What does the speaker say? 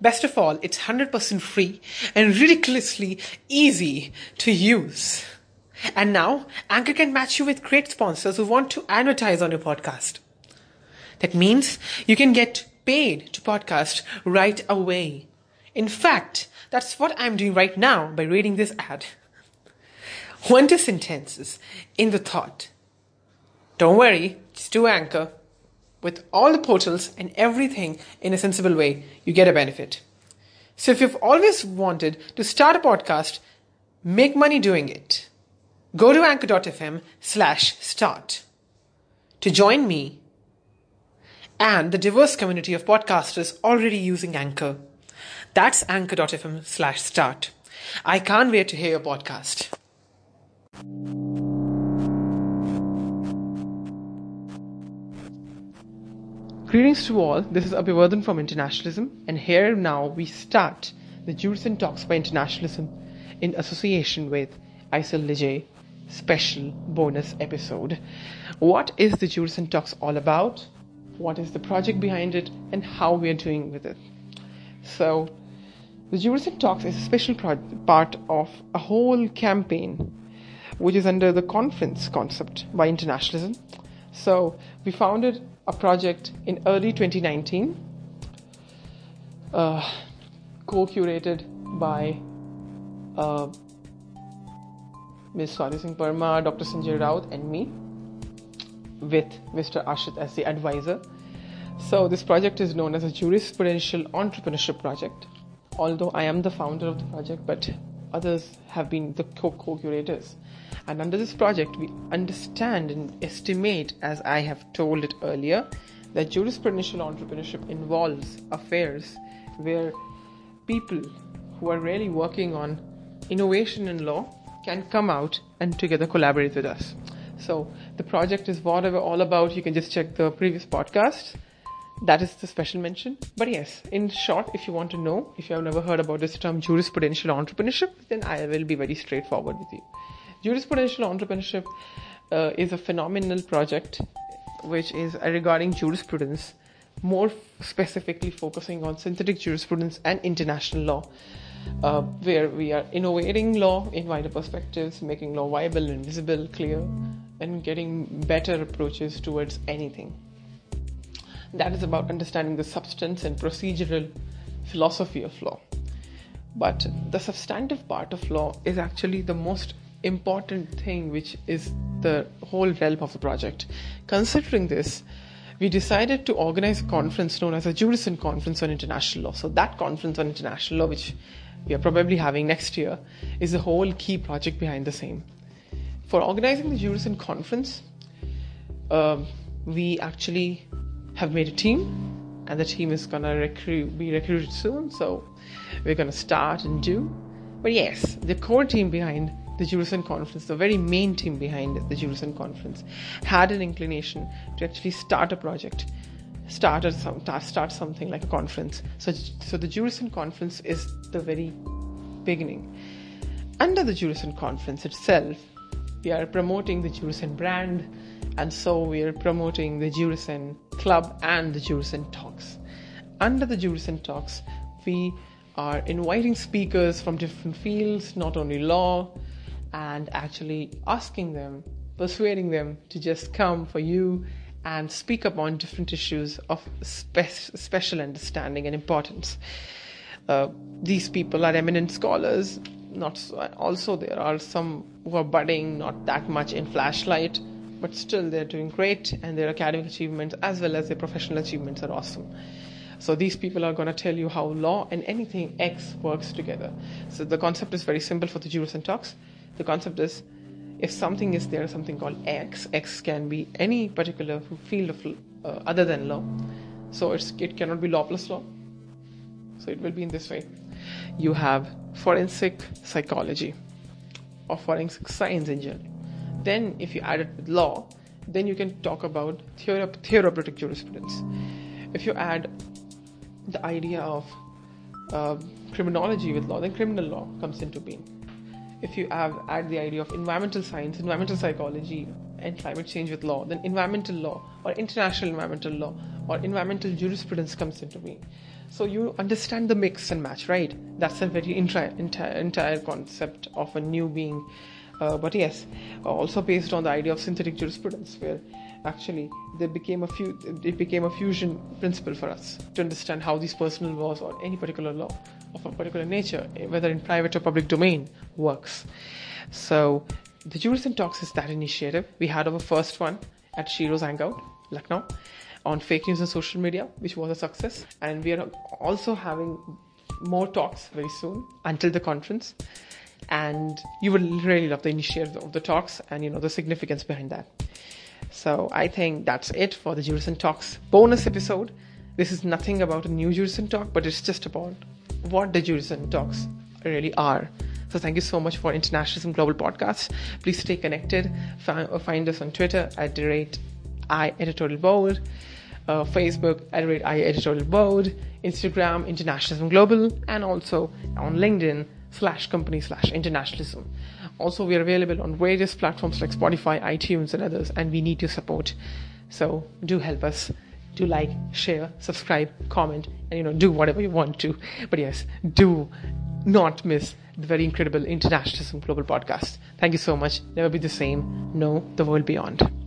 Best of all, it's 100% free and ridiculously easy to use. And now, Anchor can match you with great sponsors who want to advertise on your podcast. That means you can get paid to podcast right away. In fact, that's what I'm doing right now by reading this ad. To sentences in the thought. Don't worry, just do Anchor with all the portals and everything in a sensible way, you get a benefit. So if you've always wanted to start a podcast, make money doing it, go to anchor.fm slash start to join me and the diverse community of podcasters already using Anchor. That's anchor.fm slash start. I can't wait to hear your podcast. Greetings to all. This is Abhivardhan from Internationalism, and here now we start the Juris En Talks by Internationalism in association with Aysel Lijay special bonus episode. What is the Juris En Talks all about? What is the project behind it, and how we are doing with it? So, the Juris En Talks is a special pro- part of a whole campaign which is under the conference concept by internationalism. So, we founded a project in early 2019, uh, co curated by uh, Ms. Swati Singh Parmar, Dr. Sanjay Raut, and me, with Mr. Ashit as the advisor. So, this project is known as a jurisprudential entrepreneurship project. Although I am the founder of the project, but others have been the co curators. And under this project, we understand and estimate, as I have told it earlier, that jurisprudential entrepreneurship involves affairs where people who are really working on innovation in law can come out and together collaborate with us. So the project is whatever all about. You can just check the previous podcast. That is the special mention. But yes, in short, if you want to know, if you have never heard about this term jurisprudential entrepreneurship, then I will be very straightforward with you. Jurisprudential entrepreneurship uh, is a phenomenal project which is regarding jurisprudence, more specifically focusing on synthetic jurisprudence and international law, uh, where we are innovating law in wider perspectives, making law viable and visible, clear, and getting better approaches towards anything. That is about understanding the substance and procedural philosophy of law. But the substantive part of law is actually the most important thing, which is the whole realm of the project. Considering this, we decided to organize a conference known as a Juris En Conference on International Law. So, that conference on international law, which we are probably having next year, is the whole key project behind the same. For organizing the Juris En Conference, um, we actually have made a team, and the team is gonna recruit, be recruited soon. So, we're gonna start and do. But yes, the core team behind the Juris En Conference, the very main team behind the Juris En Conference, had an inclination to actually start a project, start, a, start something like a conference. So, so the Juris En Conference is the very beginning. Under the Juris En Conference itself, we are promoting the Juris En brand, and so we are promoting the Juris En Club and the Juris En Talks. Under the Juris En Talks, we are inviting speakers from different fields, not only law, and actually asking them, persuading them to just come for you and speak upon different issues of spe- special understanding and importance. Uh, these people are eminent scholars. Not so, also there are some who are budding, not that much in flashlight, but still they're doing great, and their academic achievements as well as their professional achievements are awesome. So these people are going to tell you how law and anything X works together. So the concept is very simple for the Juris En Talks. The concept is if something is there, something called X, X can be any particular field of uh, other than law. So it cannot be law plus law. So it will be in this way. you have forensic psychology or forensic science in general. Then, if you add it with law, then you can talk about theory, therapeutic jurisprudence. If you add the idea of uh, criminology with law, then criminal law comes into being. If you have, add the idea of environmental science, environmental psychology, and climate change with law, then environmental law or international environmental law or environmental jurisprudence comes into being. So you understand the mix and match, right? That's a very intra- entire, entire concept of a new being. Uh, but yes, also based on the idea of synthetic jurisprudence, where actually became a few, it became a fusion principle for us to understand how these personal laws or any particular law of a particular nature, eh, whether in private or public domain, works. So the Juris En Talks is that initiative. We had our first one at Sheroes Hangout, Lucknow on fake news and social media, which was a success. And we are also having more talks very soon until the conference. And you will really love the initiative of the talks and you know the significance behind that. So I think that's it for the Juris En Talks bonus episode. This is nothing about a new Juris En Talk, but it's just about what the Juris En Talks really are. So thank you so much for Internationalism Global Podcast. Please stay connected. Find us on Twitter at the I editorial board, uh, Facebook at I editorial board, Instagram internationalism global, and also on LinkedIn slash company slash internationalism. Also, we are available on various platforms like Spotify, iTunes, and others, and we need your support. So do help us. Do like, share, subscribe, comment, and you know, do whatever you want to. But yes, do not miss the very incredible Internationalism Global podcast. Thank you so much. Never be the same. Know the world beyond.